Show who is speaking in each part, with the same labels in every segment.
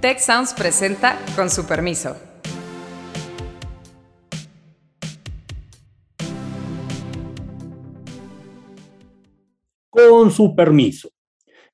Speaker 1: Tech Sounds presenta con su permiso.
Speaker 2: Con su permiso.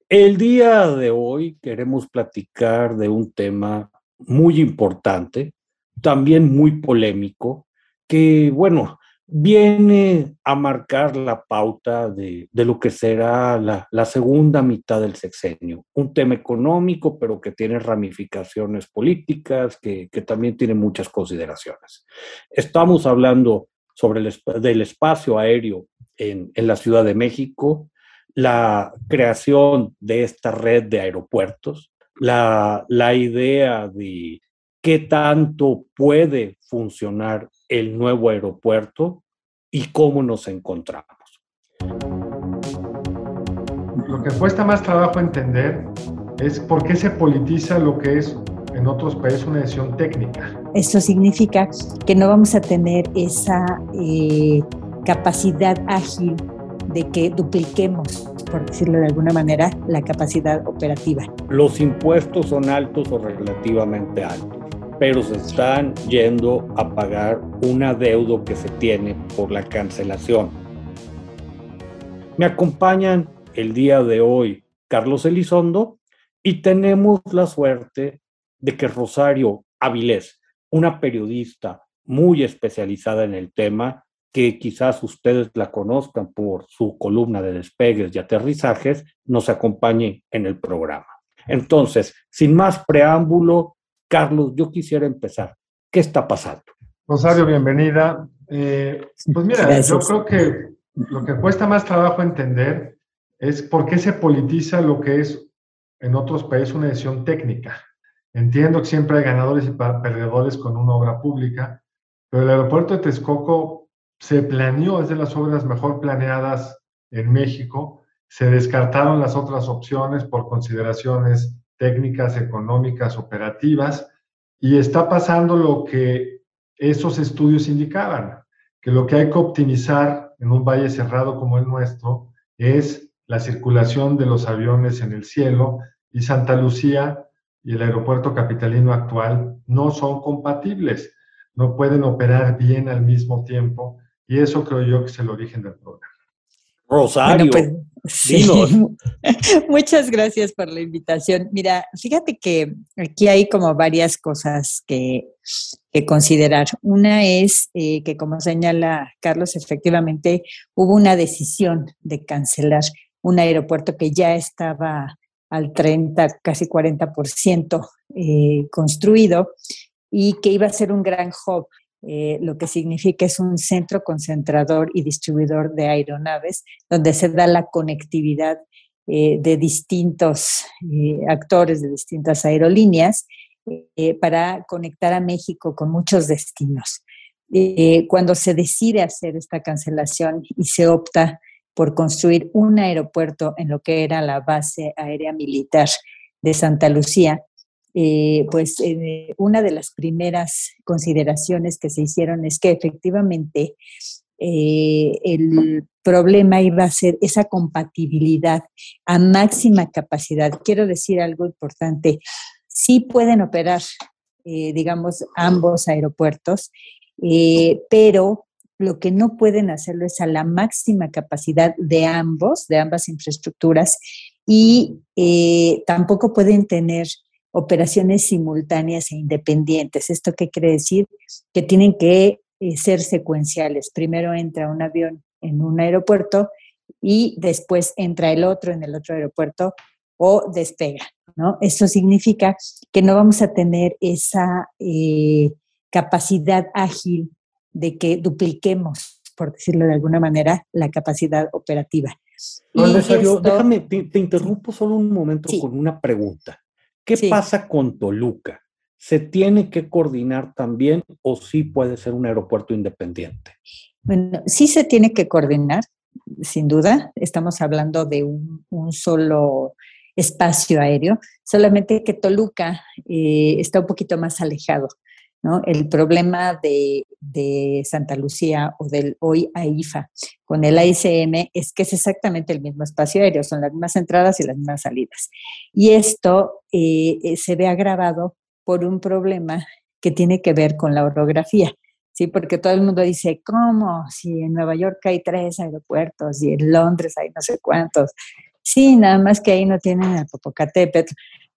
Speaker 2: El día de hoy queremos platicar de un tema muy importante, también muy polémico, que bueno, viene a marcar la pauta de, lo que será la, segunda mitad del sexenio. Un tema económico, pero que tiene ramificaciones políticas, que, también tiene muchas consideraciones. Estamos hablando sobre el del espacio aéreo en, la Ciudad de México, la creación de esta red de aeropuertos, la, la idea de qué tanto puede funcionar el nuevo aeropuerto y cómo nos encontramos.
Speaker 3: Lo que cuesta más trabajo entender es por qué se politiza lo que es en otros países una decisión técnica.
Speaker 4: Eso significa que no vamos a tener esa eh, capacidad ágil de que dupliquemos, por decirlo de alguna manera, la capacidad operativa.
Speaker 2: Los impuestos son altos o relativamente altos pero se están yendo a pagar un adeudo que se tiene por la cancelación. Me acompañan el día de hoy Carlos Elizondo y tenemos la suerte de que Rosario Avilés, una periodista muy especializada en el tema, que quizás ustedes la conozcan por su columna de despegues y aterrizajes, nos acompañe en el programa. Entonces, sin más preámbulo, Carlos, yo quisiera empezar. ¿Qué está pasando?
Speaker 3: Rosario, bienvenida. Eh, pues mira, yo creo que lo que cuesta más trabajo entender es por qué se politiza lo que es en otros países una decisión técnica. Entiendo que siempre hay ganadores y perdedores con una obra pública, pero el aeropuerto de Texcoco se planeó, es de las obras mejor planeadas en México. Se descartaron las otras opciones por consideraciones técnicas, económicas, operativas, y está pasando lo que esos estudios indicaban, que lo que hay que optimizar en un valle cerrado como el nuestro es la circulación de los aviones en el cielo y Santa Lucía y el aeropuerto capitalino actual no son compatibles, no pueden operar bien al mismo tiempo y eso creo yo que es el origen del problema.
Speaker 2: Rosario, pues,
Speaker 4: Sí. Muchas gracias por la invitación. Mira, fíjate que aquí hay como varias cosas que, considerar. Una es eh, que, como señala Carlos, efectivamente hubo una decisión de cancelar un aeropuerto que ya estaba al 30, casi 40% eh, construido y que iba a ser un gran hub eh, lo que significa es un centro concentrador y distribuidor de aeronaves, donde se da la conectividad eh, de distintos eh, actores de distintas aerolíneas para conectar a México con muchos destinos. cuando se decide hacer esta cancelación y se opta por construir un aeropuerto en lo que era la base aérea militar de Santa Lucía, eh, pues eh, una de las primeras consideraciones que se hicieron es que efectivamente eh, el problema iba a ser esa compatibilidad a máxima capacidad. Quiero decir algo importante, sí pueden operar, digamos, ambos aeropuertos, pero lo que no pueden hacerlo es a la máxima capacidad de ambos, de ambas infraestructuras, y tampoco pueden tener operaciones simultáneas e independientes. ¿Esto qué quiere decir? Que tienen que eh, ser secuenciales. Primero entra un avión en un aeropuerto y después entra el otro en el otro aeropuerto o despega, ¿no? Eso significa que no vamos a tener esa eh, capacidad ágil de que dupliquemos, por decirlo de alguna manera, la capacidad operativa.
Speaker 2: déjame, te, interrumpo solo un momento con una pregunta. ¿Qué pasa con Toluca? ¿Se tiene que coordinar también o sí puede ser un aeropuerto independiente?
Speaker 4: Bueno, sí se tiene que coordinar, sin duda. Estamos hablando de un, solo espacio aéreo, solamente que Toluca eh, está un poquito más alejado. ¿No? El problema de, Santa Lucía o del hoy AIFA con el AICM es que es exactamente el mismo espacio aéreo, son las mismas entradas y las mismas salidas. Y esto eh, eh, se ve agravado por un problema que tiene que ver con la orografía. Sí, porque todo el mundo dice, ¿cómo? Si en Nueva York hay tres aeropuertos y en Londres hay no sé cuántos. Sí, nada más que ahí no tienen el Popocatépetl,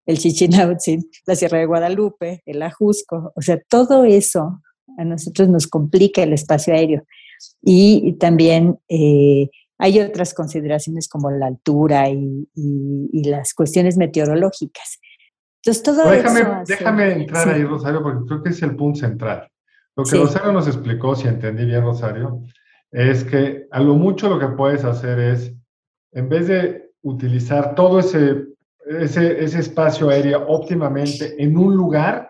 Speaker 4: el Chichinautzin, la Sierra de Guadalupe, el Ajusco, o sea, todo eso a nosotros nos complica el espacio aéreo. Y, también eh, hay otras consideraciones como la altura y, las cuestiones meteorológicas. Entonces, todo
Speaker 3: déjame, eso déjame entrar ahí, Rosario, porque creo que es el punto central. Lo que Rosario nos explicó, si entendí bien, Rosario, es que a lo mucho lo que puedes hacer es, en vez de utilizar todo ese ese, espacio aéreo óptimamente en un lugar,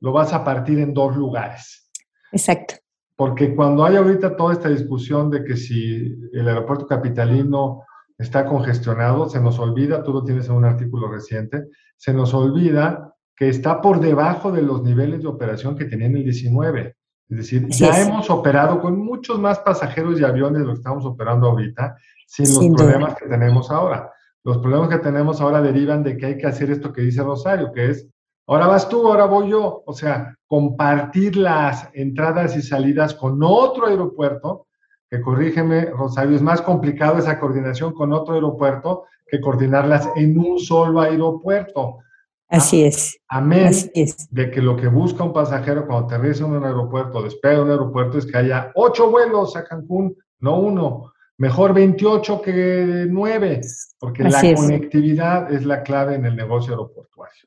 Speaker 3: lo vas a partir en dos lugares.
Speaker 4: Exacto.
Speaker 3: Porque cuando hay ahorita toda esta discusión de que si el aeropuerto capitalino está congestionado, se nos olvida, tú lo tienes en un artículo reciente, se nos olvida que está por debajo de los niveles de operación que tenía en el 19. Es decir, ya hemos operado con muchos más pasajeros y aviones de lo que estamos operando ahorita, sin los problemas que tenemos ahora. Los problemas que tenemos ahora derivan de que hay que hacer esto que dice Rosario, que es, ahora vas tú, ahora voy yo. O sea, compartir las entradas y salidas con otro aeropuerto, que corrígeme, Rosario, es más complicado esa coordinación con otro aeropuerto que coordinarlas en un solo aeropuerto.
Speaker 4: Así es.
Speaker 3: Amén es. de que lo que busca un pasajero cuando aterriza en un aeropuerto, despega de un aeropuerto, es que haya ocho vuelos a Cancún, no uno. Mejor 28 que 9, porque la conectividad es la clave en el negocio aeroportuario.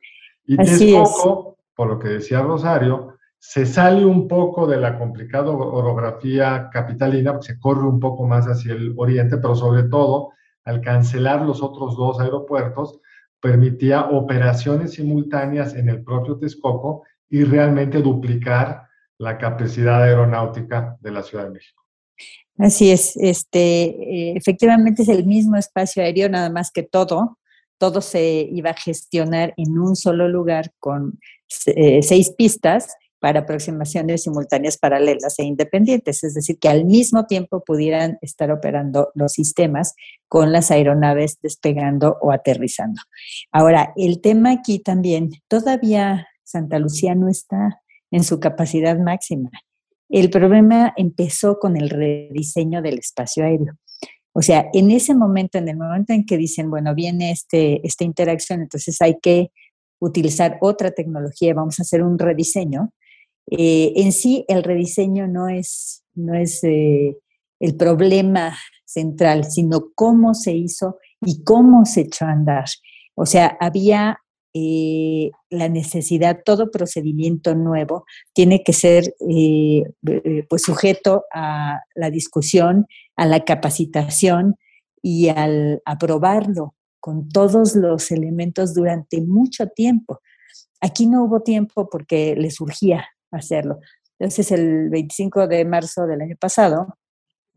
Speaker 3: Y Texcoco, por lo que decía Rosario, se sale un poco de la complicada orografía capitalina, porque se corre un poco más hacia el oriente, pero sobre todo, al cancelar los otros dos aeropuertos, permitía operaciones simultáneas en el propio Texcoco y realmente duplicar la capacidad aeronáutica de la Ciudad de México.
Speaker 4: Así es, este, eh, efectivamente es el mismo espacio aéreo, nada más que todo, todo se iba a gestionar en un solo lugar con eh, seis pistas para aproximaciones simultáneas paralelas e independientes, es decir, que al mismo tiempo pudieran estar operando los sistemas con las aeronaves despegando o aterrizando. Ahora, el tema aquí también, todavía Santa Lucía no está en su capacidad máxima. El problema empezó con el rediseño del espacio aéreo. O sea, en ese momento, en el momento en que dicen, bueno, viene este, esta interacción, entonces hay que utilizar otra tecnología, vamos a hacer un rediseño. Eh, en sí, el rediseño no es, no es eh, el problema central, sino cómo se hizo y cómo se echó a andar. O sea, había eh, la necesidad, todo procedimiento nuevo tiene que ser eh, eh, pues sujeto a la discusión, a la capacitación y al aprobarlo con todos los elementos durante mucho tiempo. Aquí no hubo tiempo porque le surgía hacerlo. Entonces, el 25 de marzo del año pasado,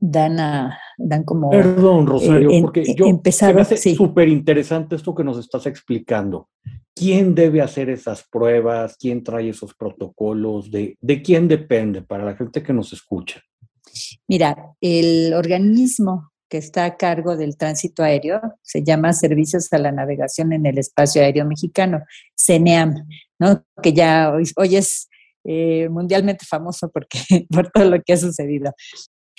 Speaker 4: dan, a, dan como...
Speaker 2: Perdón, Rosario, eh, porque yo empezaron, me hace súper interesante esto que nos estás explicando. ¿Quién debe hacer esas pruebas? ¿Quién trae esos protocolos? ¿De, de quién depende para la gente que nos escucha?
Speaker 4: Mira, el organismo que está a cargo del tránsito aéreo se llama Servicios a la Navegación en el Espacio Aéreo Mexicano, CENEAM, ¿no? que ya hoy, hoy es eh, mundialmente famoso porque, por todo lo que ha sucedido.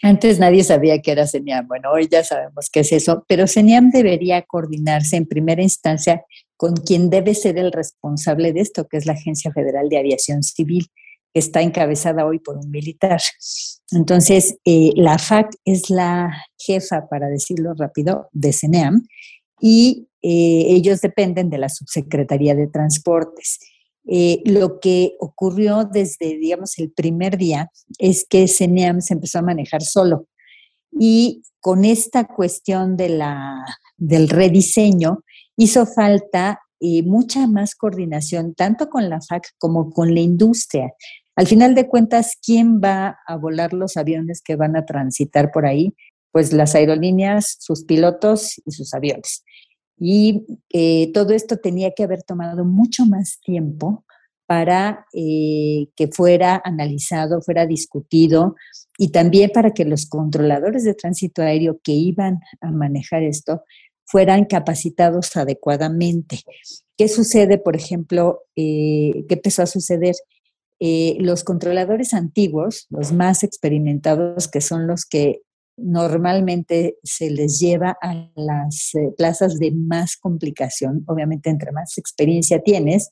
Speaker 4: Antes nadie sabía qué era CENIAM. Bueno, hoy ya sabemos qué es eso, pero CENIAM debería coordinarse en primera instancia con quien debe ser el responsable de esto, que es la Agencia Federal de Aviación Civil, que está encabezada hoy por un militar. Entonces, eh, la FAC es la jefa, para decirlo rápido, de CENEAM y eh, ellos dependen de la Subsecretaría de Transportes. Eh, lo que ocurrió desde, digamos, el primer día es que CENEAM se empezó a manejar solo. Y con esta cuestión de la, del rediseño, hizo falta eh, mucha más coordinación, tanto con la FAC como con la industria. Al final de cuentas, ¿quién va a volar los aviones que van a transitar por ahí? Pues las aerolíneas, sus pilotos y sus aviones. Y eh, todo esto tenía que haber tomado mucho más tiempo para eh, que fuera analizado, fuera discutido y también para que los controladores de tránsito aéreo que iban a manejar esto fueran capacitados adecuadamente. ¿Qué sucede, por ejemplo, eh, qué empezó a suceder? Los controladores antiguos, los más experimentados, que son los que normalmente se les lleva a las eh, plazas de más complicación, obviamente entre más experiencia tienes,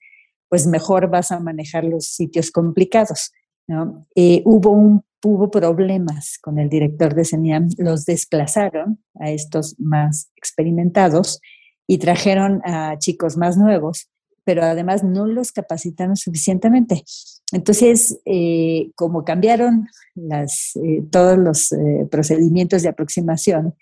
Speaker 4: pues mejor vas a manejar los sitios complicados. hubo un hubo problemas con el director de CENIAM, los desplazaron a estos más experimentados y trajeron a chicos más nuevos, pero además no los capacitaron suficientemente. Entonces, eh, como cambiaron eh, todos los eh, procedimientos de aproximación,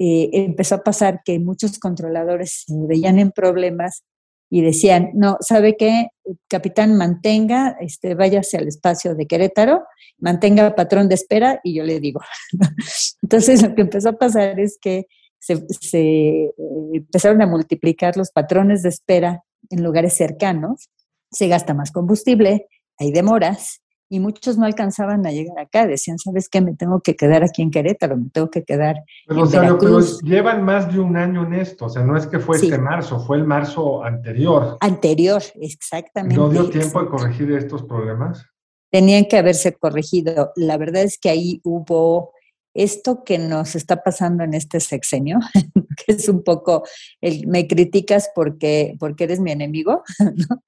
Speaker 4: empezó a pasar que muchos controladores se veían en problemas y decían, no, ¿sabe qué? Capitán, mantenga, este, váyase al espacio de Querétaro, mantenga patrón de espera y yo le digo. Entonces lo que empezó a pasar es que se, se empezaron a multiplicar los patrones de espera en lugares cercanos, se gasta más combustible, hay demoras y muchos no alcanzaban a llegar acá. Decían, ¿sabes qué? Me tengo que quedar aquí en Querétaro, me tengo que quedar
Speaker 3: pero,
Speaker 4: en
Speaker 3: Pero llevan más de un año en esto, o sea, no es que fue este marzo, fue el marzo anterior.
Speaker 4: Anterior, exactamente.
Speaker 3: ¿No dio tiempo de corregir estos problemas?
Speaker 4: Tenían que haberse corregido. La verdad es que ahí hubo esto que nos está pasando en este sexenio, que es un poco, el, me criticas porque, porque eres mi enemigo, ¿no?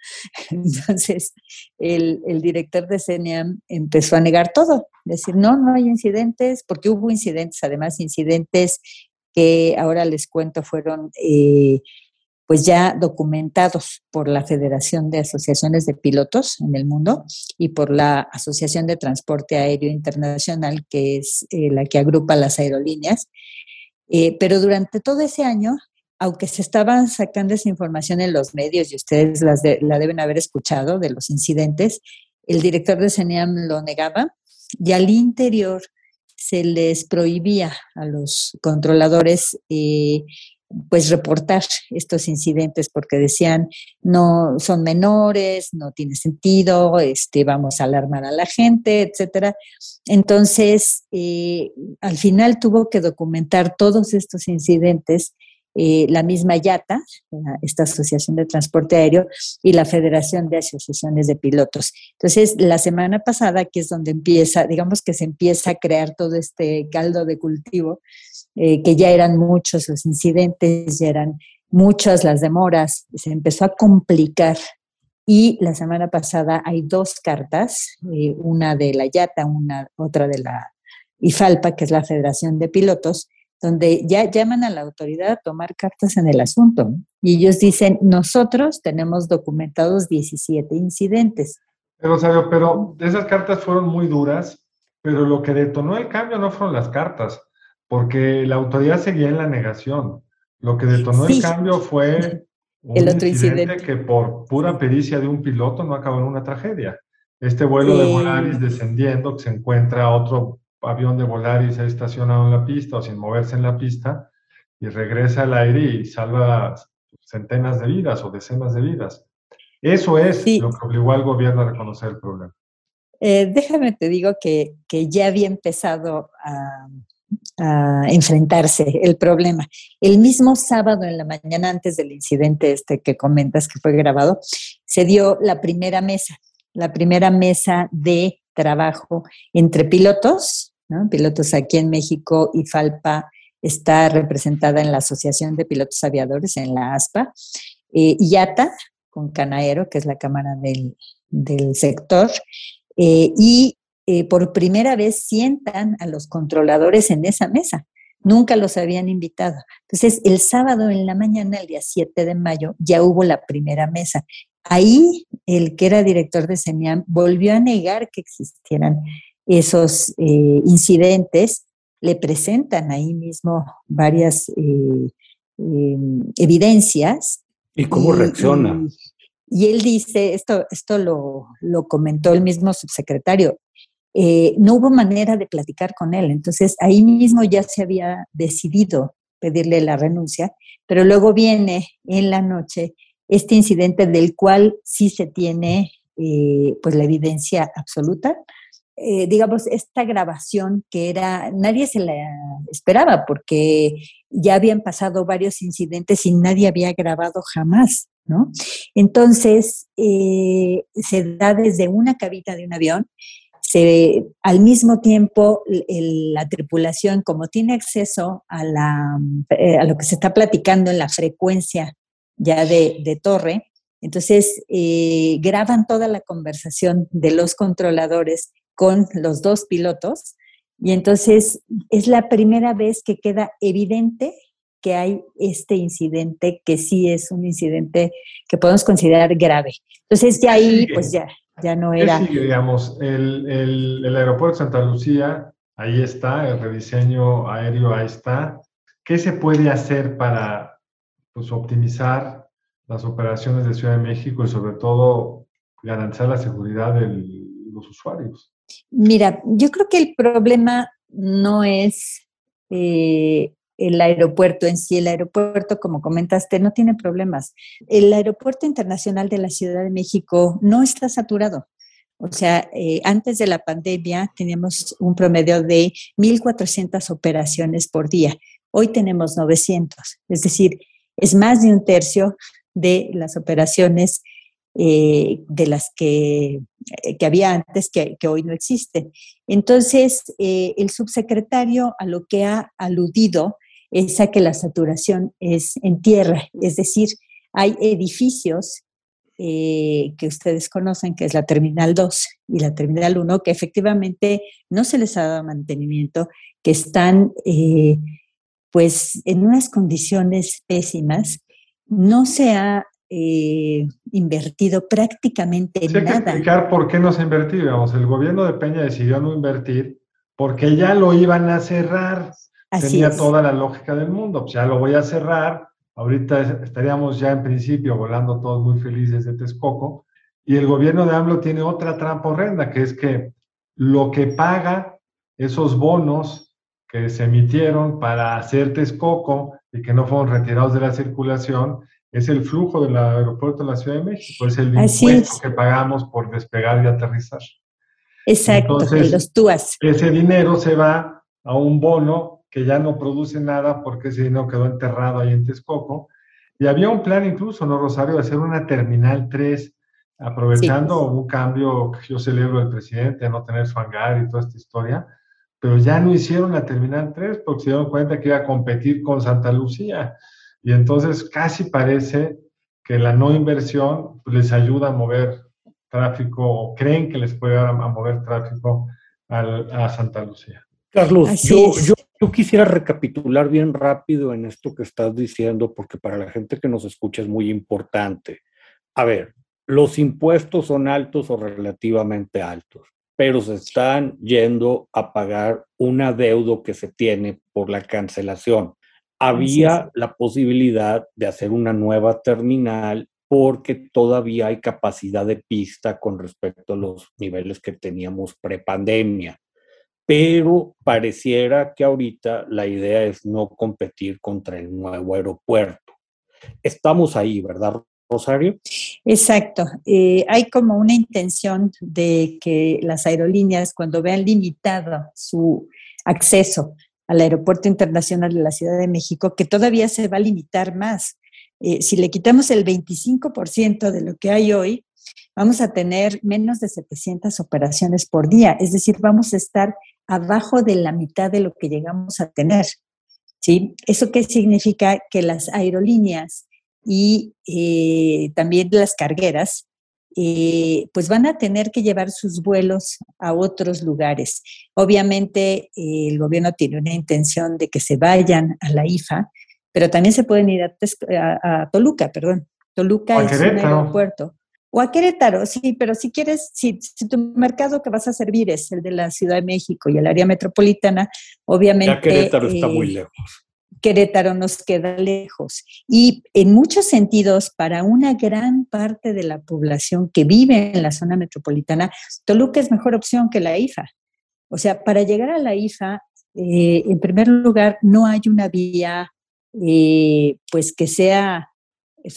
Speaker 4: Entonces, el, el, director de CENIAM empezó a negar todo, decir, no, no hay incidentes, porque hubo incidentes, además incidentes que ahora les cuento fueron eh, pues ya documentados por la Federación de Asociaciones de Pilotos en el mundo y por la Asociación de Transporte Aéreo Internacional, que es eh, la que agrupa las aerolíneas. Eh, pero durante todo ese año, aunque se estaban sacando esa información en los medios y ustedes las la deben haber escuchado de los incidentes, el director de CENIAM lo negaba y al interior se les prohibía a los controladores eh, pues reportar estos incidentes porque decían no son menores, no tiene sentido, este, vamos a alarmar a la gente, etcétera. Entonces, eh, al final tuvo que documentar todos estos incidentes eh, la misma YATA, esta Asociación de Transporte Aéreo, y la Federación de Asociaciones de Pilotos. Entonces, la semana pasada, que es donde empieza, digamos que se empieza a crear todo este caldo de cultivo, eh, que ya eran muchos los incidentes, ya eran muchas las demoras, se empezó a complicar. Y la semana pasada hay dos cartas, eh, una de la YATA, una, otra de la IFALPA, que es la Federación de Pilotos, donde ya llaman a la autoridad a tomar cartas en el asunto. Y ellos dicen, nosotros tenemos documentados 17 incidentes.
Speaker 3: Pero, Sabio, pero esas cartas fueron muy duras, pero lo que detonó el cambio no fueron las cartas, porque la autoridad seguía en la negación. Lo que detonó el cambio fue un el otro incidente, que por pura pericia de un piloto no acabó en una tragedia. Este vuelo de Volaris descendiendo, que se encuentra otro avión de Volaris ha estacionado en la pista o sin moverse en la pista y regresa al aire y salva centenas de vidas o decenas de vidas. Eso es lo que obligó al gobierno a reconocer el problema.
Speaker 4: Eh, déjame te digo que, que ya había empezado a, a, enfrentarse el problema. El mismo sábado en la mañana, antes del incidente este que comentas que fue grabado, se dio la primera mesa, la primera mesa de trabajo entre pilotos, Pilotos aquí en México y Falpa está representada en la Asociación de Pilotos Aviadores, en la ASPA, eh, IATA, con Canaero, que es la cámara del, sector, eh, y eh, por primera vez sientan a los controladores en esa mesa. Nunca los habían invitado. Entonces, el sábado en la mañana, el día 7 de mayo, ya hubo la primera mesa. Ahí, el que era director de CENIAM volvió a negar que existieran esos eh, incidentes, le presentan ahí mismo varias eh, em, evidencias.
Speaker 2: ¿Y cómo reacciona?
Speaker 4: Y, él dice, esto, esto lo, comentó el mismo subsecretario, eh, no hubo manera de platicar con él, entonces ahí mismo ya se había decidido pedirle la renuncia, pero luego viene en la noche este incidente del cual sí se tiene eh, pues la evidencia absoluta. Eh, digamos, esta grabación que era, nadie se la esperaba porque ya habían pasado varios incidentes y nadie había grabado jamás, ¿no? Entonces, eh, se da desde una cabina de un avión, se, al mismo tiempo la tripulación, como tiene acceso a, la, a lo que se está platicando en la frecuencia ya de, de torre, entonces, eh, graban toda la conversación de los controladores con los dos pilotos y entonces es la primera vez que queda evidente que hay este incidente que sí es un incidente que podemos considerar grave. Entonces ya ahí pues ya, ya no era...
Speaker 3: digamos, el, el, aeropuerto de Santa Lucía, ahí está, el rediseño aéreo ahí está. ¿Qué se puede hacer para pues, optimizar las operaciones de Ciudad de México y sobre todo garantizar la seguridad de los usuarios?
Speaker 4: Mira, yo creo que el problema no es eh, el aeropuerto en sí. El aeropuerto, como comentaste, no tiene problemas. El aeropuerto internacional de la Ciudad de México no está saturado. O sea, eh, antes de la pandemia teníamos un promedio de 1.400 operaciones por día. Hoy tenemos 900. Es decir, es más de un tercio de las operaciones eh, de las que, eh, que había antes, que, que, hoy no existen. Entonces, eh, el subsecretario a lo que ha aludido es a que la saturación es en tierra, es decir, hay edificios que ustedes conocen, que es la Terminal 2 y la Terminal 1, que efectivamente no se les ha dado mantenimiento, que están pues en unas condiciones pésimas no se ha eh, invertido prácticamente
Speaker 3: nada. Hay que explicar por qué no se ha invertido. el gobierno de Peña decidió no invertir porque ya lo iban a cerrar. Tenía toda la lógica del mundo. Pues ya lo voy a cerrar. Ahorita estaríamos ya en principio volando todos muy felices de Texcoco. Y el gobierno de AMLO tiene otra trampa horrenda, que es que lo que paga esos bonos que se emitieron para hacer Texcoco y que no fueron retirados de la circulación, es el flujo del aeropuerto de la Ciudad de México, es el impuesto que pagamos por despegar y aterrizar.
Speaker 4: Exacto, los TUAS.
Speaker 3: Ese dinero se va a un bono que ya no produce nada porque ese dinero quedó enterrado ahí en Texcoco. Y había un plan incluso, ¿no, Rosario? De hacer una Terminal 3, aprovechando un cambio que yo celebro del presidente, no tener su hangar y toda esta historia, pero ya no hicieron la Terminal 3 porque se dieron cuenta que iba a competir con Santa Lucía. Y entonces casi parece que la no inversión les ayuda a mover tráfico o creen que les puede a mover tráfico a Santa Lucía.
Speaker 2: Carlos, yo, yo, yo, quisiera recapitular bien rápido en esto que estás diciendo, porque para la gente que nos escucha es muy importante. A ver, los impuestos son altos o relativamente altos pero se están yendo a pagar un adeudo que se tiene por la cancelación. Había la posibilidad de hacer una nueva terminal porque todavía hay capacidad de pista con respecto a los niveles que teníamos prepandemia. Pero pareciera que ahorita la idea es no competir contra el nuevo aeropuerto. Estamos ahí, ¿verdad, Rosario.
Speaker 4: Exacto. Eh, hay como una intención de que las aerolíneas, cuando vean limitado su acceso al Aeropuerto Internacional de la Ciudad de México, que todavía se va a limitar más. Eh, si le quitamos el 25% de lo que hay hoy, vamos a tener menos de 700 operaciones por día, es decir, vamos a estar abajo de la mitad de lo que llegamos a tener. ¿sí? ¿Eso qué significa? Que las aerolíneas y eh, también las cargueras, eh, pues van a tener que llevar sus vuelos a otros lugares. Obviamente el gobierno tiene una intención de que se vayan a la IFA, pero también se pueden ir a, Toluca, perdón. Toluca es un aeropuerto. O a Querétaro, sí, pero si quieres, si, tu mercado que vas a servir es el de la Ciudad de México y el área metropolitana, obviamente... Ya
Speaker 2: Querétaro está muy eh, lejos.
Speaker 4: Querétaro nos queda lejos. Y en muchos sentidos, para una gran parte de la población que vive en la zona metropolitana, Toluca es mejor opción que la IFA. O sea, para llegar a la IFA, eh, en primer lugar, no hay una vía, eh, pues que sea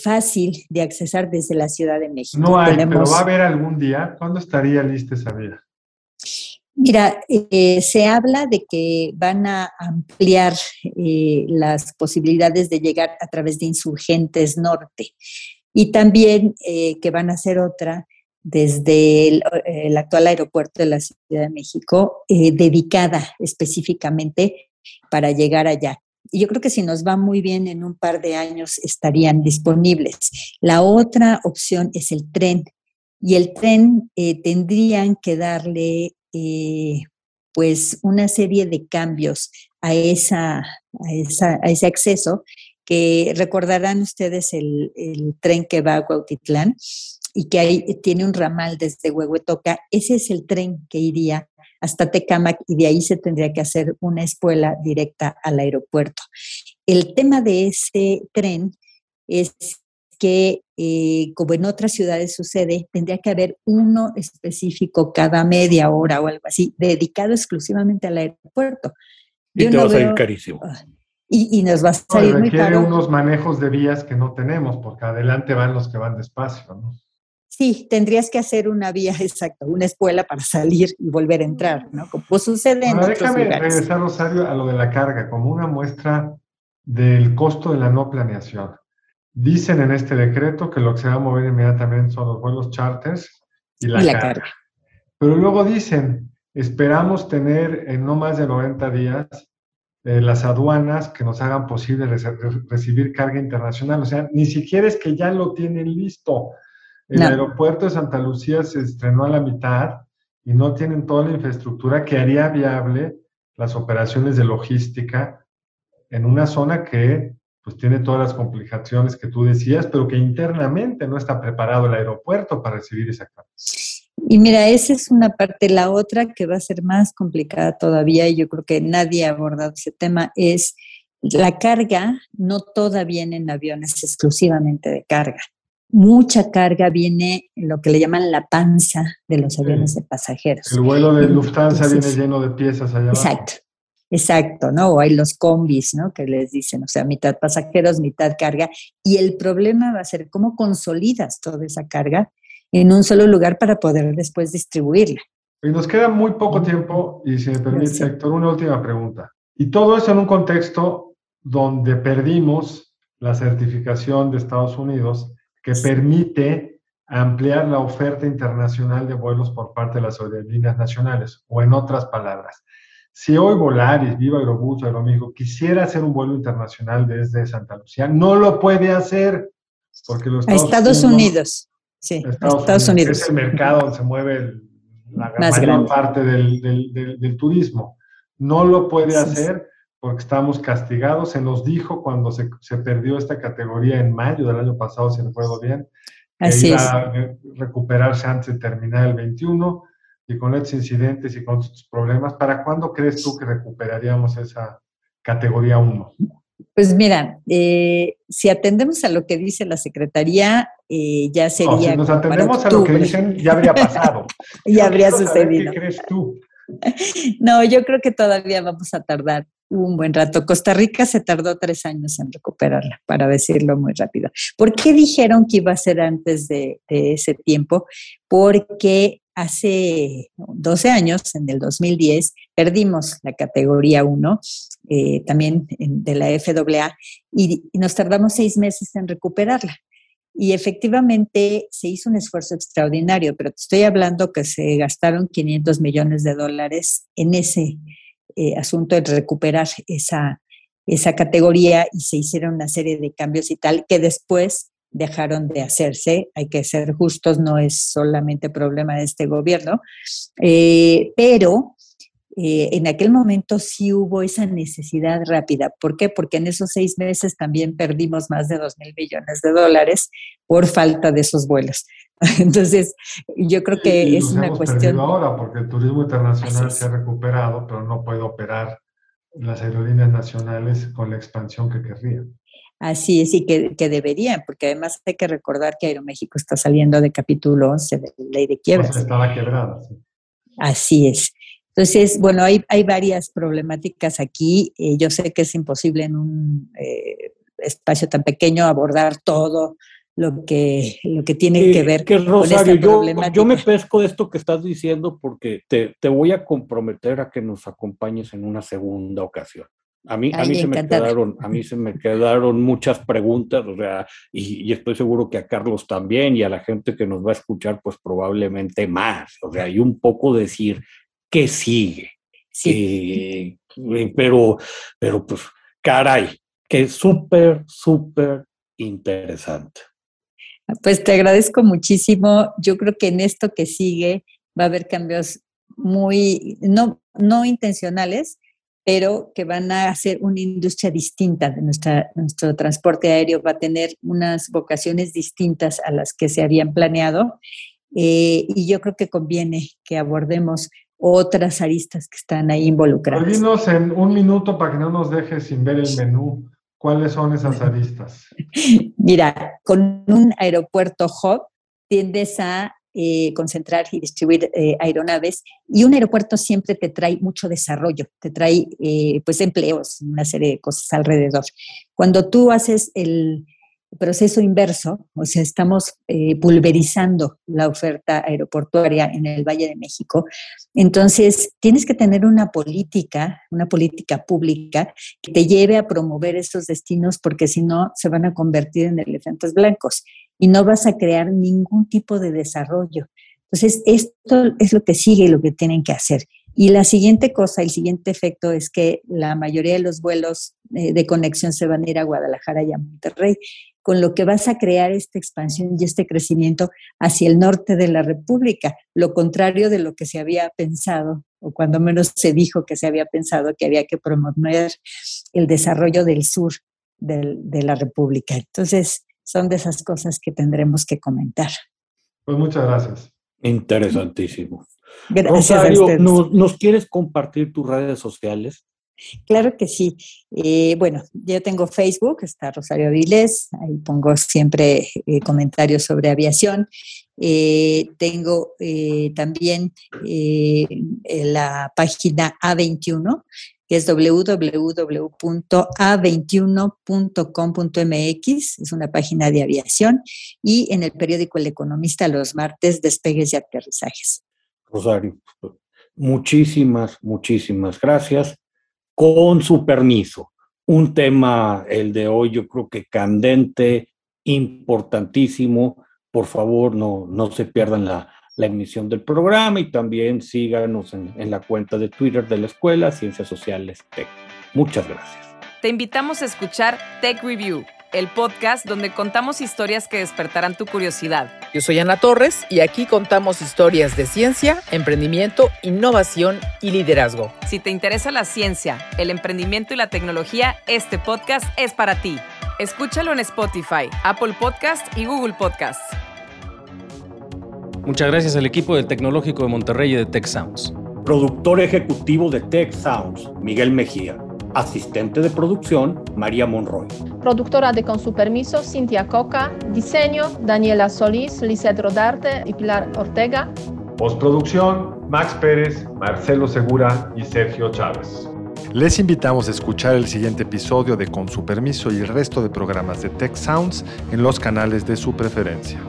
Speaker 4: fácil de accesar desde la Ciudad de México.
Speaker 3: No hay, pero va a haber algún día. ¿Cuándo estaría lista esa vía?
Speaker 4: Mira, eh, se habla de que van a ampliar eh, las posibilidades de llegar a través de Insurgentes Norte y también eh, que van a hacer otra desde el, actual aeropuerto de la Ciudad de México, dedicada específicamente para llegar allá. Y yo creo que si nos va muy bien, en un par de años estarían disponibles. La otra opción es el tren. Y el tren tendrían que darle eh, pues una serie de cambios a, esa, a, ese acceso, que recordarán ustedes el, tren que va a Cuautitlán y que ahí tiene un ramal desde Huehuetoca, ese es el tren que iría hasta Tecámac y de ahí se tendría que hacer una escuela directa al aeropuerto. El tema de ese tren es que, eh, como en otras ciudades sucede, tendría que haber uno específico cada media hora o algo así, dedicado exclusivamente al aeropuerto.
Speaker 2: y te va a salir carísimo. Ah,
Speaker 4: y, nos va a salir muy caro.
Speaker 3: unos manejos de vías que no tenemos, porque adelante van los que van despacio, ¿no?
Speaker 4: Sí, tendrías que hacer una vía, exacto, una escuela para salir y volver a entrar, ¿no? Como sucede en otros
Speaker 3: déjame regresar, Rosario, a lo de la carga, como una muestra del costo de la no planeación. Dicen en este decreto que lo que se va a mover inmediatamente son los vuelos charters y la, carga. Pero luego dicen, esperamos tener en no más de 90 días eh, las aduanas que nos hagan posible recibir carga internacional. O sea, ni siquiera es que ya lo tienen listo. El aeropuerto de Santa Lucía se estrenó a la mitad y no tienen toda la infraestructura que haría viable las operaciones de logística en una zona que pues tiene todas las complicaciones que tú decías, pero que internamente no está preparado el aeropuerto para recibir esa carga.
Speaker 4: Y mira, esa es una parte. La otra que va a ser más complicada todavía, y yo creo que nadie ha abordado ese tema, es la carga, no toda viene en aviones exclusivamente de carga. Mucha carga viene en lo que le llaman la panza de los aviones de pasajeros.
Speaker 3: El vuelo de Lufthansa viene lleno de piezas allá
Speaker 4: Exacto. Exacto, ¿no? O hay los combis, ¿no? Que les dicen, o sea, mitad pasajeros, mitad carga. Y el problema va a ser cómo consolidas toda esa carga en un solo lugar para poder después distribuirla.
Speaker 3: Y nos queda muy poco tiempo y si me permite, Héctor, una última pregunta. Y todo eso en un contexto donde perdimos la certificación de Estados Unidos que permite ampliar la oferta internacional de vuelos por parte de las aerolíneas nacionales, o en otras palabras, si hoy Volaris, Viva Aerobús, Aeroméxico quisiera hacer un vuelo internacional desde Santa Lucía, no lo puede hacer porque los
Speaker 4: Estados, Estados Unidos, sí, Estados, Unidos,
Speaker 3: es el mercado donde se mueve la mayor parte del, del, turismo. No lo puede hacer porque estamos castigados. Se nos dijo cuando se, se, perdió esta categoría en mayo del año pasado, si recuerdo bien, que Así iba a recuperarse antes de terminar el 21 y con estos incidentes y con estos problemas, ¿para cuándo crees tú que recuperaríamos esa categoría 1?
Speaker 4: Pues mira, eh, si atendemos a lo que dice la Secretaría, eh, ya sería.
Speaker 3: si nos atendemos a lo que dicen, ya habría pasado.
Speaker 4: ya habría sucedido.
Speaker 3: ¿Qué crees tú?
Speaker 4: No, yo creo que todavía vamos a tardar un buen rato. Costa Rica se tardó tres años en recuperarla, para decirlo muy rápido. ¿Por qué dijeron que iba a ser antes de, ese tiempo? Porque hace 12 años, en el 2010, perdimos la categoría 1, eh, también de la FAA, y, nos tardamos seis meses en recuperarla. Y efectivamente se hizo un esfuerzo extraordinario, pero te estoy hablando que se gastaron 500 millones de dólares en ese eh, asunto de recuperar esa, esa categoría y se hicieron una serie de cambios y tal que después dejaron de hacerse. Hay que ser justos, no es solamente problema de este gobierno, eh, pero eh, en aquel momento sí hubo esa necesidad rápida. ¿Por qué? Porque en esos seis meses también perdimos más de dos mil millones de dólares por falta de esos vuelos. Entonces, yo creo que es una cuestión.
Speaker 3: ahora porque el turismo internacional se ha recuperado, pero no puede operar las aerolíneas nacionales con la expansión que querrían.
Speaker 4: Así es, y que, que, deberían, porque además hay que recordar que Aeroméxico está saliendo de capítulo 11 de la ley de quiebras. Pues
Speaker 3: estaba quebrada, sí.
Speaker 4: Así es. Entonces, bueno, hay, hay varias problemáticas aquí. Eh, yo sé que es imposible en un, eh, espacio tan pequeño abordar todo lo que, lo que tiene que ver
Speaker 2: con Rosario, yo, yo me pesco de esto que estás diciendo porque te, te, voy a comprometer a que nos acompañes en una segunda ocasión. A mí, a mí se me quedaron, a mí se me quedaron muchas preguntas, o sea, y, estoy seguro que a Carlos también y a la gente que nos va a escuchar, pues probablemente más. O sea, hay un poco decir qué sigue. Sí. Eh, pero, pero pues, caray, que súper, súper interesante.
Speaker 4: Pues te agradezco muchísimo. Yo creo que en esto que sigue va a haber cambios muy, no, no intencionales, pero que van a hacer una industria distinta de nuestra, nuestro transporte aéreo, va a tener unas vocaciones distintas a las que se habían planeado. Eh, y yo creo que conviene que abordemos otras aristas que están ahí involucradas.
Speaker 3: Dinos en un minuto para que no nos dejes sin ver el menú. ¿Cuáles son esas aristas?
Speaker 4: Mira, con un aeropuerto hub tiendes a eh, concentrar y distribuir eh, aeronaves y un aeropuerto siempre te trae mucho desarrollo, te trae eh, pues empleos, una serie de cosas alrededor. Cuando tú haces el, proceso inverso, o sea, estamos eh, pulverizando la oferta aeroportuaria en el Valle de México. Entonces, tienes que tener una política, una política pública que te lleve a promover esos destinos porque si no, se van a convertir en elefantes blancos y no vas a crear ningún tipo de desarrollo. Entonces, esto es lo que sigue y lo que tienen que hacer. Y la siguiente cosa, el siguiente efecto es que la mayoría de los vuelos eh, de conexión se van a ir a Guadalajara y a Monterrey con lo que vas a crear esta expansión y este crecimiento hacia el norte de la República, lo contrario de lo que se había pensado, o cuando menos se dijo que se había pensado que había que promover el desarrollo del sur de la República. Entonces, son de esas cosas que tendremos que comentar.
Speaker 3: Pues muchas gracias.
Speaker 2: Interesantísimo. Rosario, ¿nos, quieres compartir tus redes sociales?
Speaker 4: Claro que sí. Eh, bueno, yo tengo Facebook, está Rosario Avilés, ahí pongo siempre eh, comentarios sobre aviación. Eh, tengo también la página A21, que es www.a21.com.mx, es una página de aviación, y en el periódico El Economista los martes, despegues y aterrizajes.
Speaker 2: Rosario, muchísimas, muchísimas gracias con su permiso. Un tema, el de hoy, yo creo que candente, importantísimo. Por favor, no, no se pierdan la, emisión del programa y también síganos en, en la cuenta de Twitter de la Escuela Ciencias Sociales Tech. Muchas gracias.
Speaker 1: Te invitamos a escuchar Tech Review el podcast donde contamos historias que despertarán tu curiosidad.
Speaker 5: Yo soy Ana Torres y aquí contamos historias de ciencia, emprendimiento, innovación y liderazgo.
Speaker 1: Si te interesa la ciencia, el emprendimiento y la tecnología, este podcast es para ti. Escúchalo en Spotify, Apple Podcast y Google Podcast.
Speaker 6: Muchas gracias al equipo del Tecnológico de Monterrey y de Tech Sounds.
Speaker 2: Productor ejecutivo de Tech Sounds, Miguel Mejía. Asistente de producción, María Monroy.
Speaker 7: Productora de Con su permiso, Cintia Coca. Diseño, Daniela Solís, Lizeth Rodarte y Pilar Ortega.
Speaker 3: Postproducción, Max Pérez, Marcelo Segura y Sergio Chávez.
Speaker 8: Les invitamos a escuchar el siguiente episodio de Con su permiso y el resto de programas de Tech Sounds en los canales de su preferencia.